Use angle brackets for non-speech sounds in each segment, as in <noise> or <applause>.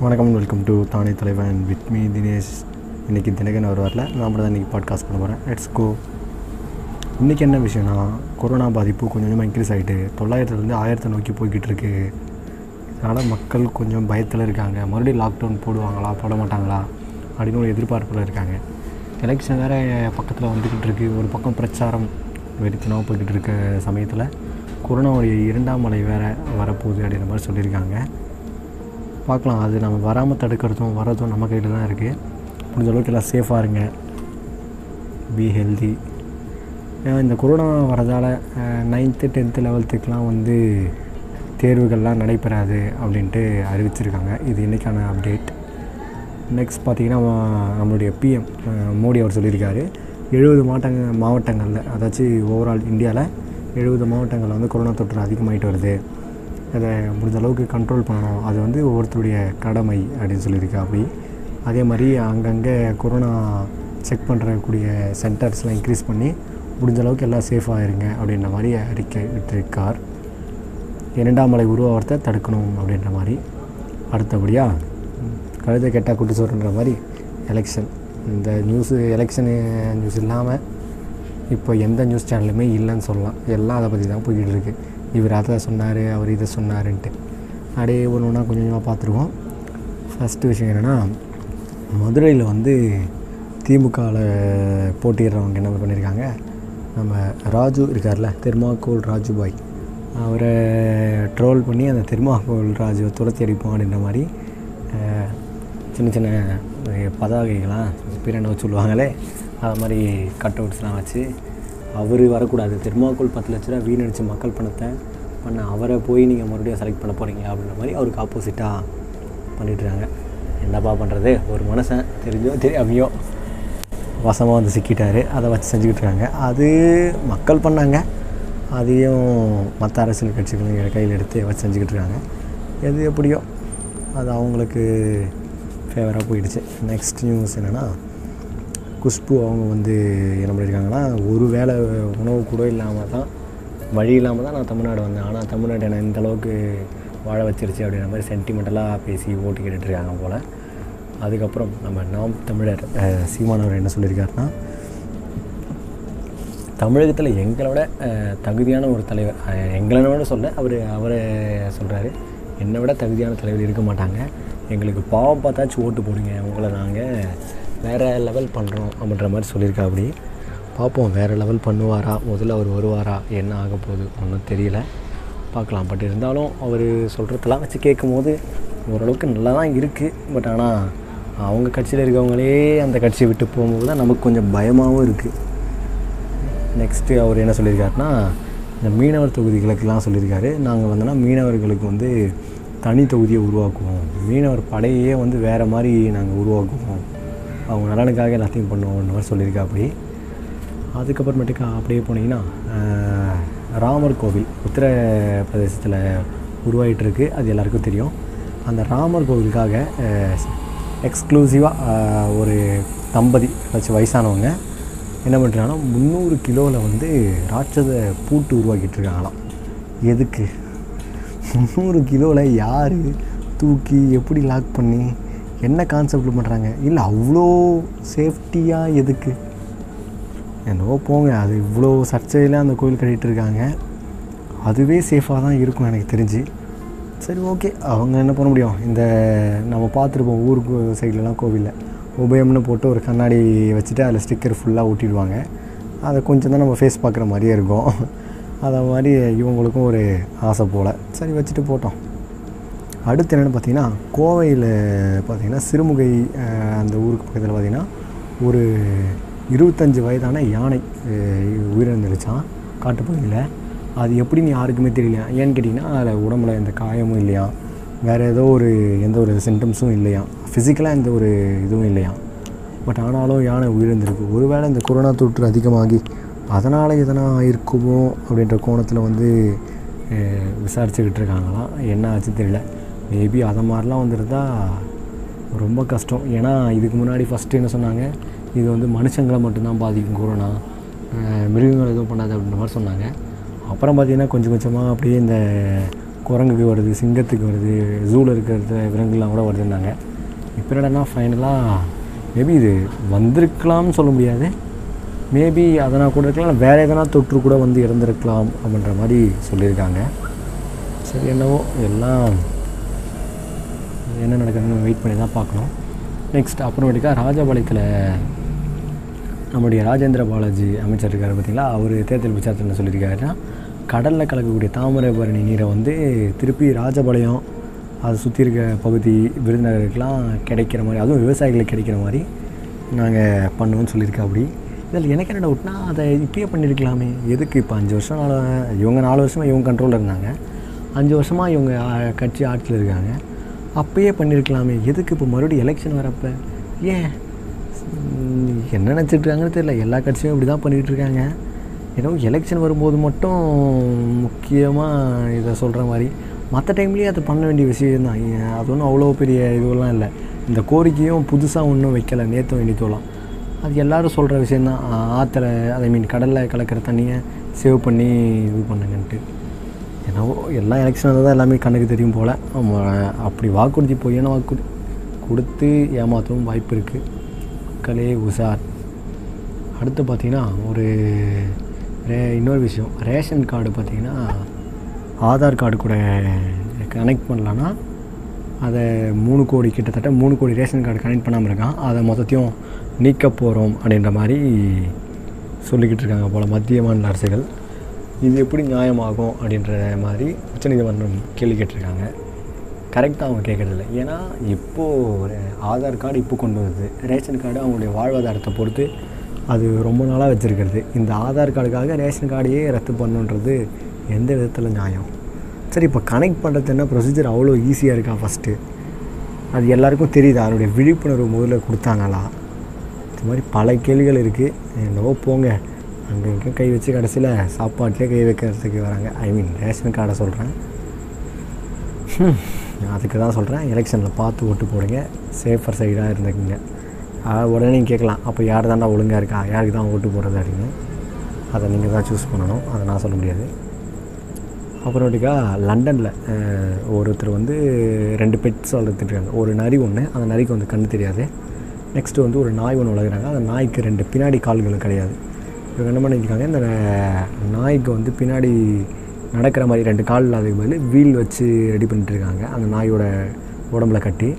வணக்கம் welcome to தானே தலைவன் வித் மீ தினேஷ். இன்றைக்கி தினகன் அவர் வரல. நான் மட்டும் தான் இன்றைக்கி பாட்காஸ்ட் பண்ண போகிறேன் லெட்ஸ் கோ இன்றைக்கி என்ன விஷயம்னா கொரோனா பாதிப்பு கொஞ்சம் கொஞ்சமாக இன்க்ரீஸ் ஆகிட்டு தொள்ளாயிரத்துலேருந்து ஆயிரத்தை நோக்கி போய்கிட்டு இருக்கு. அதனால் மக்கள் கொஞ்சம் பயத்தில் இருக்காங்க. மறுபடியும் லாக்டவுன் போடுவாங்களா போட மாட்டாங்களா அப்படின்னு ஒரு எதிர்பார்ப்பில் இருக்காங்க. எலெக்ஷன் வேறு பக்கத்தில் வந்துக்கிட்டு இருக்குது ஒரு பக்கம் பிரச்சாரம் வெறித்தனமாக போய்கிட்டு இருக்க சமயத்தில் கொரோனாவுடைய இரண்டாம் அலை வேறு வரப்போகுது அப்படின்ற மாதிரி சொல்லியிருக்காங்க. பார்க்கலாம். அது நம்ம வராமல் தடுக்கிறதும் வரதும் நம்ம கையில் தான் இருக்குது முடிஞ்ச அளவுக்கு எல்லாம் சேஃபாக இருங்க. பி ஹெல்தி இந்த கொரோனா வரதால் நைன்த்து டென்த்து லெவல்த்துக்கெலாம் வந்து தேர்வுகள்லாம் நடைபெறாது அப்படின்ட்டு அறிவிச்சிருக்காங்க. இது இன்றைக்கான அப்டேட் நெக்ஸ்ட் பார்த்திங்கன்னா நம்மளுடைய பிஎம் மோடி அவர் சொல்லியிருக்காரு. எழுபது மாவட்டங்க மாவட்டங்களில் அதாச்சும் ஓவரால் இந்தியாவில் எழுபது மாவட்டங்களில் வந்து கொரோனா தொற்று அதிகமாகிட்டு வருது. அதை முடிஞ்ச அளவுக்கு கண்ட்ரோல் பண்ணணும். அது வந்து ஒவ்வொருத்தருடைய கடமை அப்படின்னு சொல்லியிருக்கு அப்படி. அதே மாதிரி அங்கங்கே கொரோனா செக் பண்ணுறக்கூடிய சென்டர்ஸ்லாம் இன்க்ரீஸ் பண்ணி முடிஞ்ச அளவுக்கு எல்லாம் சேஃபாக இருங்க அப்படின்ற மாதிரி அறிக்கை விட்டிருக்கார் இரண்டாம் மலை உருவாகிறத தடுக்கணும் அப்படின்ற மாதிரி. அடுத்தபடியாக கழுத கெட்டால் கூட்டு சொல்கிற மாதிரி எலெக்ஷன் இந்த நியூஸு எலெக்ஷனு நியூஸ் இல்லாமல் இப்போ எந்த நியூஸ் சேனலுமே இல்லைன்னு சொல்லலாம். எல்லாம் அதை பற்றி தான் போய்கிட்டு இருக்குது இவர் அதை சொன்னார் அவர் இதை சொன்னாருன்ட்டு. அப்படியே ஒன்று ஒன்றா கொஞ்சம் கொஞ்சமாக பார்த்துருவோம். ஃபஸ்ட்டு விஷயம் என்னென்னா மதுரையில் வந்து திமுகவில் போட்டிடுறவங்க என்ன பண்ணியிருக்காங்க? நம்ம ராஜு இருக்கார்ல தெர்மாக்கோல் ராஜு பாய் அவரை ட்ரோல் பண்ணி அந்த தெர்மாக்கோல் ராஜுவை துரத்தி அடிப்போம் அப்படின்ற மாதிரி சின்ன சின்ன பதாகைகள்லாம் பிரண்டை வச்சு சொல்லுவாங்களே அது மாதிரி கட் அவுட்ஸ்லாம் வச்சு அவர் வரக்கூடாது. தெர்மாக்கோல் பத்து லட்ச ரூபா வீணடிச்சு மக்கள் பணத்தை பண்ண அவரை போய் நீங்கள் மறுபடியும் செலக்ட் பண்ண போகிறீங்க அப்படின்ற மாதிரி அவருக்கு ஆப்போசிட்டாக பண்ணிட்டுருக்காங்க என்னப்பா பண்ணுறது ஒரு மனுஷன் தெரிஞ்சோ தெரியாமையோ வசமாக வந்து சிக்கிட்டார். அதை வச்சு செஞ்சுக்கிட்டு இருக்காங்க. அது மக்கள் பண்ணாங்க. அதையும் மற்ற அரசியல் கட்சிகளும் கையில் எடுத்து வச்சு செஞ்சுக்கிட்டு இருக்காங்க. எது எப்படியோ அது அவங்களுக்கு ஃபேவராக போயிடுச்சு. நெக்ஸ்ட் நியூஸ் என்னென்னா குஷ்பு அவங்க வந்து என்ன பண்ணியிருக்காங்கன்னா ஒரு வேளை உணவு கூட இல்லாமல் தான் வழி இல்லாமல் தான் நான் தமிழ்நாடு வந்தேன். ஆனால் தமிழ்நாடு என்னை இந்த அளவுக்கு வாழ வச்சிருச்சு அப்படின்ற மாதிரி சென்டிமெண்டலாக பேசி ஓட்டு கேட்டுட்ருக்காங்க போல். அதுக்கப்புறம் நம்ம நாம் தமிழர் சீமானவர் என்ன சொல்லியிருக்காருன்னா தமிழகத்தில் எங்களை விட தகுதியான ஒரு தலைவர் எங்களை சொல்ல அவர் அவரை சொல்கிறாரு என்னை விட தகுதியான தலைவர் இருக்க மாட்டாங்க. எங்களுக்கு பாவம் பார்த்தாச்சும் ஓட்டு போடுங்க உங்களை நாங்கள் வேறு லெவல் பண்ணுறோம் அப்படின்ற மாதிரி சொல்லியிருக்கா அப்படி பார்ப்போம் வேறு லெவல் பண்ணுவாரா? முதல்ல அவர் வருவாரா? என்ன ஆக போகுது? ஒன்றும் தெரியல. பார்க்கலாம். பட் இருந்தாலும் அவர் சொல்கிறதெல்லாம் வச்சு கேட்கும் போது ஓரளவுக்கு நல்லா தான் இருக்குது பட் ஆனால் அவங்க கட்சியில் இருக்கவங்களே அந்த கட்சியை விட்டு போகும்போது தான் நமக்கு கொஞ்சம் பயமாகவும் இருக்குது நெக்ஸ்ட்டு அவர் என்ன சொல்லியிருக்காருன்னா இந்த மீனவர் தொகுதிகளுக்கெல்லாம் சொல்லியிருக்காரு. நாங்கள் வந்துன்னா மீனவர்களுக்கு வந்து தனி தொகுதியை உருவாக்குவோம். மீனவர் படையே வந்து வேறு மாதிரி நாங்கள் உருவாக்குவோம். அவங்க நலனுக்காக எல்லாத்தையும் பண்ணுவோம்னு மாதிரி சொல்லியிருக்கா அப்படி. அதுக்கப்புறமேட்டுக்கு அப்படியே போனீங்கன்னா ராமர் கோவில் உத்தரப்பிரதேசத்தில் உருவாகிட்டுருக்கு அது எல்லாருக்கும் தெரியும். அந்த ராமர் கோவிலுக்காக எக்ஸ்க்ளூசிவாக ஒரு தம்பதி வச்சு வயசானவங்க என்ன பண்ணுறாங்கன்னா முந்நூறு கிலோவில் வந்து ராட்சத பூட்டு உருவாக்கிட்டு இருக்காங்களாம் எதுக்கு? முந்நூறு கிலோவில் யார் தூக்கி எப்படி லாக் பண்ணி என்ன கான்செப்டில் பண்ணுறாங்க இல்லை அவ்வளோ சேஃப்டியாக எதுக்கு? என்னவோ போங்க அது இவ்வளோ சர்ச்சையில் அந்த கோவில் கட்டிகிட்டு இருக்காங்க. அதுவே சேஃபாக தான் இருக்கும் எனக்கு தெரிஞ்சு. சரி ஓகே அவங்க என்ன பண்ண முடியும்? இந்த நம்ம பார்த்துருப்போம் ஊருக்கு சைட்லலாம் கோவிலில். உபயம்னு போட்டு ஒரு கண்ணாடி வச்சுட்டு அதில் ஸ்டிக்கர் ஃபுல்லாக ஒட்டிடுவாங்க அதை கொஞ்சம் தான் நம்ம ஃபேஸ் பார்க்குற மாதிரியே இருக்கும். <laughs> அதை மாதிரி இவங்களுக்கும் ஒரு ஆசை போல். சரி வச்சுட்டு போட்டோம். அடுத்து என்னென்னு பார்த்தீங்கன்னா கோவையில் பார்த்தீங்கன்னா சிறுமுகை அந்த ஊருக்கு பக்கத்தில் பார்த்திங்கன்னா ஒரு இருபத்தஞ்சி வயதான யானை உயிரிழந்துருச்சான் காட்டுப்பகுதியில். அது எப்படின்னு யாருக்குமே தெரியலையா ஏன்னு கேட்டிங்கன்னா அதில் உடம்புல எந்த காயமும் இல்லையா? வேறு ஏதோ ஒரு எந்த ஒரு சிம்டம்ஸும் இல்லையா? ஃபிசிக்கலாக எந்த ஒரு இதுவும் இல்லையா? பட் ஆனாலும் யானை உயிரிழந்திருக்கு. ஒருவேளை இந்த கொரோனா தொற்று அதிகமாகி அதனால் எதனா இருக்குமோ அப்படின்ற கோணத்தில் வந்து விசாரிச்சுக்கிட்டு இருக்காங்களாம் என்ன ஆச்சு தெரியல. மேபி அதை மாதிரிலாம் வந்துருந்தா ரொம்ப கஷ்டம். ஏன்னா இதுக்கு முன்னாடி ஃபஸ்ட்டு என்ன சொன்னாங்க? இது வந்து மனுஷங்களை மட்டும்தான் பாதிக்கும் கொரோனா மிருகங்கள் எதுவும் பண்ணாது அப்படின்ற மாதிரி சொன்னாங்க. அப்புறம் பார்த்திங்கன்னா கொஞ்சம் கொஞ்சமாக அப்படியே இந்த குரங்குக்கு வருது சிங்கத்துக்கு வருது ஜூவில் இருக்கிற விலங்குலாம் கூட வருதுன்னாங்க. இப்போ என்னடனா ஃபைனலாக மேபி இது வந்திருக்கலாம்னு சொல்ல முடியாது. மேபி அதனால் கூட இருக்கலாம் வேறு எதனா தொற்று கூட வந்து இறந்துருக்கலாம் அப்படின்ற மாதிரி சொல்லியிருக்காங்க. சரி என்னவோ எல்லாம் என்ன நடக்குதுன்னு வெயிட் பண்ணி தான் பார்க்கணும். நெக்ஸ்ட் அப்புறமேட்டுக்கா ராஜபாளையத்தில் நம்முடைய ராஜேந்திர பாலாஜி அமைச்சர் இருக்கார் பார்த்திங்களா? அவர் தேர்தல் பிரச்சாரத்தில் சொல்லியிருக்காருன்னா கடலில் கலக்கக்கூடிய தாமிரபரணி நீரை வந்து திருப்பி ராஜபாளையம் அதை சுற்றி இருக்க பகுதி விருதுநகருக்கெலாம் கிடைக்கிற மாதிரி அதுவும் விவசாயிகளுக்கு கிடைக்கிற மாதிரி நாங்கள் பண்ணுவோம்னு சொல்லியிருக்கா அப்படி. இதில் எனக்கு என்ன டவுட்னா அதை இப்பயே பண்ணியிருக்கலாமே. எதுக்கு இப்போ அஞ்சு வருஷம் நாலு இவங்க நாலு வருஷமாக இவங்க கண்ட்ரோலில் இருந்தாங்க அஞ்சு வருஷமாக இவங்க கட்சி ஆட்சியில் இருக்காங்க. அப்பயே பண்ணியிருக்கலாமே எதுக்கு இப்போ மறுபடியும் எலெக்ஷன் வரப்போ? ஏன்? என்ன நினச்சிட்ருக்காங்கன்னு தெரியல. எல்லா கட்சியும் இப்படி தான் பண்ணிகிட்ருக்காங்க ஏன்னா ஏதோ எலெக்ஷன் வரும்போது மட்டும் முக்கியமாக இதை சொல்கிற மாதிரி. மற்ற டைம்லேயே அதை பண்ண வேண்டிய விஷயம் தான் அது ஒன்றும் அவ்வளோ பெரிய இதுவெல்லாம் இல்லை. இந்த கோரிக்கையும் புதுசாக ஒன்றும் வைக்கலை. நேற்றும் இனித்தோலாம் அது எல்லோரும் சொல்கிற விஷயந்தான் ஆற்றுல ஐ மீன் கடலில் கலக்கிற தண்ணியை சேவ் பண்ணி இது பண்ணுங்கன்ட்டு. என்னவோ எல்லா எலெக்ஷனில் தான் எல்லாமே கண்ணுக்கு தெரியும் போல். நம்ம அப்படி வாக்குறுதி பொய்யான வாக்கு கொடுத்து ஏமாற்றவும் வாய்ப்பு இருக்குது மக்களே உஷார். அடுத்து பார்த்திங்கன்னா ஒரு ரே இன்னொரு விஷயம். ரேஷன் கார்டு பார்த்தீங்கன்னா ஆதார் கார்டு கூட கனெக்ட் பண்ணலான்னா அதை மூணு கோடி கிட்டத்தட்ட மூணு கோடி ரேஷன் கார்டு கனெக்ட் பண்ணாமல் இருக்கான். அதை மொத்தத்தையும் நீக்க போகிறோம் அப்படின்ற மாதிரி சொல்லிக்கிட்டு இருக்காங்க போல் மத்திய மாநில அரசுகள். இது எப்படி நியாயமாகும் அப்படின்ற மாதிரி உச்சநீதிமன்றம் கேள்வி கேட்டிருக்காங்க. கரெக்டாக அவங்க கேட்குறதில்ல. ஏன்னா இப்போது ஒரு ஆதார் கார்டு இப்போ கொண்டு வருது. ரேஷன் கார்டு அவங்களுடைய வாழ்வாதாரத்தை பொறுத்து அது ரொம்ப நாளாக வச்சுருக்கிறது. இந்த ஆதார் கார்டுக்காக ரேஷன் கார்டையே ரத்து பண்ணுன்றது எந்த விதத்தில் நியாயம்? சரி இப்போ கனெக்ட் பண்ணுறது என்ன? ப்ரொசீஜர் அவ்வளோ ஈஸியாக இருக்கா ஃபஸ்ட்டு அது எல்லாருக்கும் தெரியுது? அதனுடைய விழிப்புணர்வு முதல்ல கொடுத்தாங்களா? இது மாதிரி பல கேள்விகள் இருக்குது என்னவோ போங்க. அங்கே இங்கே கை வச்சு கடைசியில் சாப்பாட்டிலே கை வைக்கிறதுக்கு வராங்க. ஐ மீன் ரேஷன் கார்டை சொல்கிறேன் அதுக்கு தான் சொல்கிறேன் எலெக்ஷனில் பார்த்து ஓட்டு போடுங்க. சேஃபர் சைடாக இருந்துக்குங்க. உடனே நீங்கள் கேட்கலாம். அப்போ யார் தாண்டா ஒழுங்காக இருக்கா? யாருக்கு தான் ஓட்டு போடுறது அப்படின்னு. அதை நீங்கள் தான் சூஸ் பண்ணணும். அதை நான் சொல்ல முடியாது. அப்புறமேட்டுக்கா லண்டனில் ஒருத்தர் வந்து ரெண்டு பெட்ஸ் வளர்த்துட்ருக்காங்க ஒரு நரி ஒன்று அந்த நரிக்கு வந்து கண்ணு தெரியாது. நெக்ஸ்ட்டு வந்து ஒரு நாய் ஒன்று வளர்க்குறாங்க. அந்த நாய்க்கு ரெண்டு பின்னாடி கால்கள் கிடையாது. இவங்க என்ன பண்ணியிருக்காங்க இந்த நாய்க்கு வந்து பின்னாடி நடக்கிற மாதிரி ரெண்டு கால் இல்லாததுக்கு பதில் வீல் வச்சு ரெடி பண்ணிட்டுருக்காங்க. அந்த நாயோட உடம்புல கட்டி.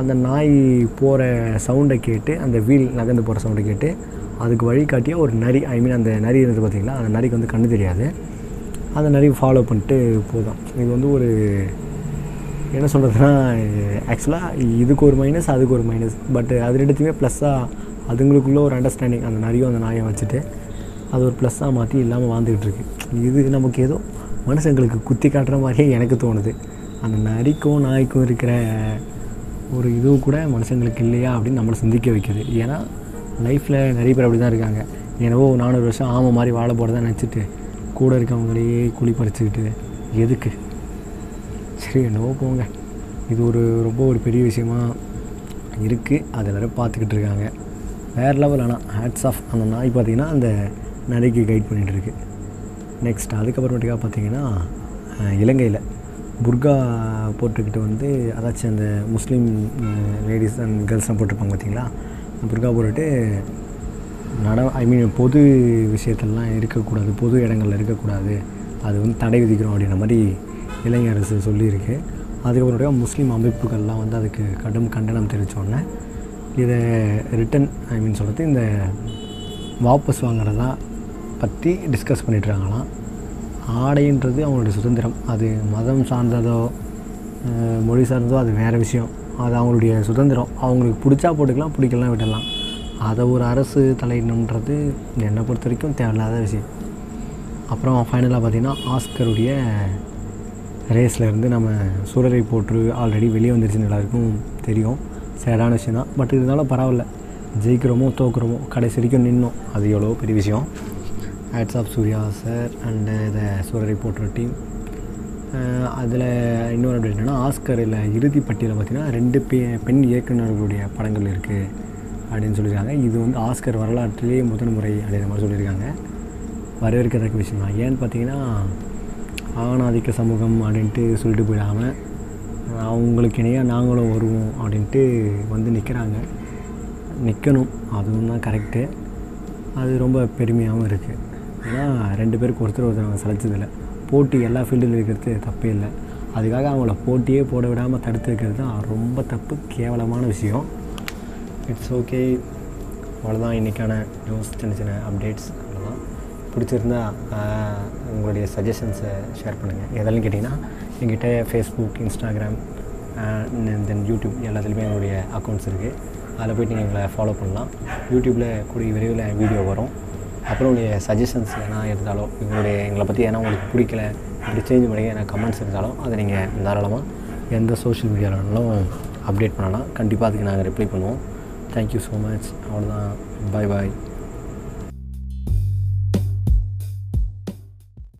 அந்த நாய் போகிற சவுண்டை கேட்டு அந்த வீல் நகர்ந்து போகிற சவுண்டை கேட்டு அதுக்கு வழிகாட்டியாக ஒரு நரி ஐ மீன் அந்த நரி இருந்தது பார்த்தீங்களா? அந்த நரிக்கு வந்து கண்ணு தெரியாது. அந்த நரி ஃபாலோ பண்ணிட்டு போதும் இது வந்து ஒரு என்ன சொல்கிறதுனா ஆக்சுவலாக இதுக்கு ஒரு மைனஸ் அதுக்கு ஒரு மைனஸ் பட் அது ரெண்டுத்தையுமே ப்ளஸ்ஸாக அதுங்களுக்குள்ளே ஒரு அண்டர்ஸ்டாண்டிங் அந்த நரியும் அந்த நாயை வச்சுட்டு அது ஒரு ப்ளஸ்ஸாக மாற்றி இல்லாமல் வாழ்ந்துக்கிட்டு இருக்கு. இது நமக்கு ஏதோ மனுஷங்களுக்கு குத்தி காட்டுற மாதிரியே எனக்கு தோணுது. அந்த நரிக்கும் நாய்க்கும் இருக்கிற ஒரு இது கூட மனுஷங்களுக்கு இல்லையா அப்படின்னு நம்மளை சிந்திக்க வைக்குது. ஏன்னா லைஃப்பில் நிறைய பேர் அப்படி தான் இருக்காங்க. என்னவோ நானூறு வருஷம் ஆமை மாதிரி வாழ போகிறதா நினச்சிட்டு கூட இருக்கவங்களையே குழி பறிச்சுக்கிட்டு எதுக்கு? சரி என்னவோ போங்க. இது ஒரு ரொம்ப ஒரு பெரிய விஷயமா இருக்குது அதை எல்லோரும் பார்த்துக்கிட்டு இருக்காங்க. வேறு லெவல் ஆனால் ஹேட்ஸ் ஆஃப் அந்த நாய் பார்த்தீங்கன்னா அந்த நடைக்கு கைட் பண்ணிகிட்ருக்கு நெக்ஸ்ட் அதுக்கப்புறமேட்டுக்காக பார்த்தீங்கன்னா இலங்கையில் புர்கா போட்டுக்கிட்டு வந்து அதாச்சும் அந்த முஸ்லீம் லேடிஸ் அண்ட் கேர்ள்ஸ்லாம் போட்டிருப்பாங்க பார்த்தீங்களா? புர்கா போட்டுட்டு நட ஐ மீன் பொது விஷயத்தெல்லாம் இருக்கக்கூடாது பொது இடங்களில் இருக்கக்கூடாது. அது வந்து தடை விதிக்கிறோம் அப்படின்ற மாதிரி இலங்கை அரசு சொல்லியிருக்கு. அதுக்கப்புறம் முஸ்லீம் அமைப்புகள்லாம் வந்து அதுக்கு கடும் கண்டனம் தெரிவித்தோடனே இதை ரிட்டன் ஐ மீன் சொல்கிறது இந்த வாபஸ் வாங்குறதா பற்றி டிஸ்கஸ் பண்ணிட்டுருக்காங்களாம். ஆடைன்றது அவங்களுடைய சுதந்திரம். அது மதம் சார்ந்ததோ மொழி சார்ந்ததோ அது வேறு விஷயம். அது அவங்களுடைய சுதந்திரம். அவங்களுக்கு பிடிச்சா போட்டுக்கலாம் பிடிக்கலாம் விடலாம் அதை ஒரு அரசு தலையிடணுன்றது என்னை பொறுத்த வரைக்கும் தேவையில்லாத விஷயம். அப்புறம் ஃபைனலாக பார்த்திங்கன்னா ஆஸ்கருடைய ரேஸில் இருந்து நம்ம சூரரை போற்று ஆல்ரெடி வெளியே வந்துருச்சுன்னு எல்லாருக்கும் தெரியும். சேடான விஷயம் தான் பட் இருந்தாலும் பரவாயில்ல. ஜெயிக்கிறோமோ தோக்குறோமோ கடைசி வரைக்கும் நின்னோம். அது எவ்வளோ பெரிய விஷயம். Hats off Suriya sir and the Soorarai Pottru team அதில் இன்னொரு அப்டேட் என்னென்னா ஆஸ்கரில் இறுதி பட்டியலில் பார்த்தீங்கன்னா ரெண்டு பெ பெண் இயக்குநர்களுடைய படங்கள் இருக்குது அப்படின்னு சொல்லியிருக்காங்க. இது வந்து ஆஸ்கர் வரலாற்றிலேயே முதல் முறை அப்படிங்கிற மாதிரி சொல்லியிருக்காங்க. வரவேற்கத்தக்க விஷயம் தான். ஏன்னு பார்த்தீங்கன்னா ஆணாதிக்க சமூகம் அப்படின்ட்டு சொல்லிட்டு போயிடாமல் அவங்களுக்கு இணையாக நாங்களும் வருவோம் அப்படின்ட்டு வந்து நிற்கிறாங்க நிற்கணும் அதுவும் தான் கரெக்டு அது ரொம்ப பெருமையாகவும் இருக்குது ஏன்னா ரெண்டு பேருக்கு ஒருத்தர் ஒருத்தர் அவங்க சளைச்சதில்லை. போட்டி எல்லா ஃபீல்டில் இருக்கிறது தப்பே இல்லை. அதுக்காக அவங்கள போட்டியே போட விடாமல் தடுத்து வைக்கிறது தான் ரொம்ப தப்பு கேவலமான விஷயம். இட்ஸ் ஓகே அவ்வளோதான் இன்றைக்கான நியூஸ் சின்ன சின்ன அப்டேட்ஸ் அவ்வளோதான் பிடிச்சிருந்தா உங்களுடைய சஜஷன்ஸை ஷேர் பண்ணுங்கள் எதெல்லாம் கேட்டிங்கன்னா எங்கிட்ட ஃபேஸ்புக் இன்ஸ்டாகிராம் தென் யூடியூப் எல்லாத்துலேயுமே எங்களுடைய அக்கௌண்ட்ஸ் இருக்குது அதில் போய்ட்டு நீங்கள் எங்களை ஃபாலோ பண்ணலாம். யூடியூப்பில் கூடிய விரைவில் வீடியோ வரும். அப்புறம் உங்களுடைய சஜஷன்ஸ் எதனா இருந்தாலோ எங்களுடைய எங்களை பற்றி எதனா உங்களுக்கு பிடிக்கல இப்படி சேஞ்ச் பண்ணி எனக்கு கமெண்ட்ஸ் இருந்தாலும் அதை நீங்கள் தாராளமாக எந்த சோஷியல் மீடியாவிலும் அப்டேட் பண்ணலாம். கண்டிப்பாக அதுக்கு நாங்கள் ரிப்ளை பண்ணுவோம். தேங்க்யூ ஸோ மச் அவ்வளோதான் பாய் பாய்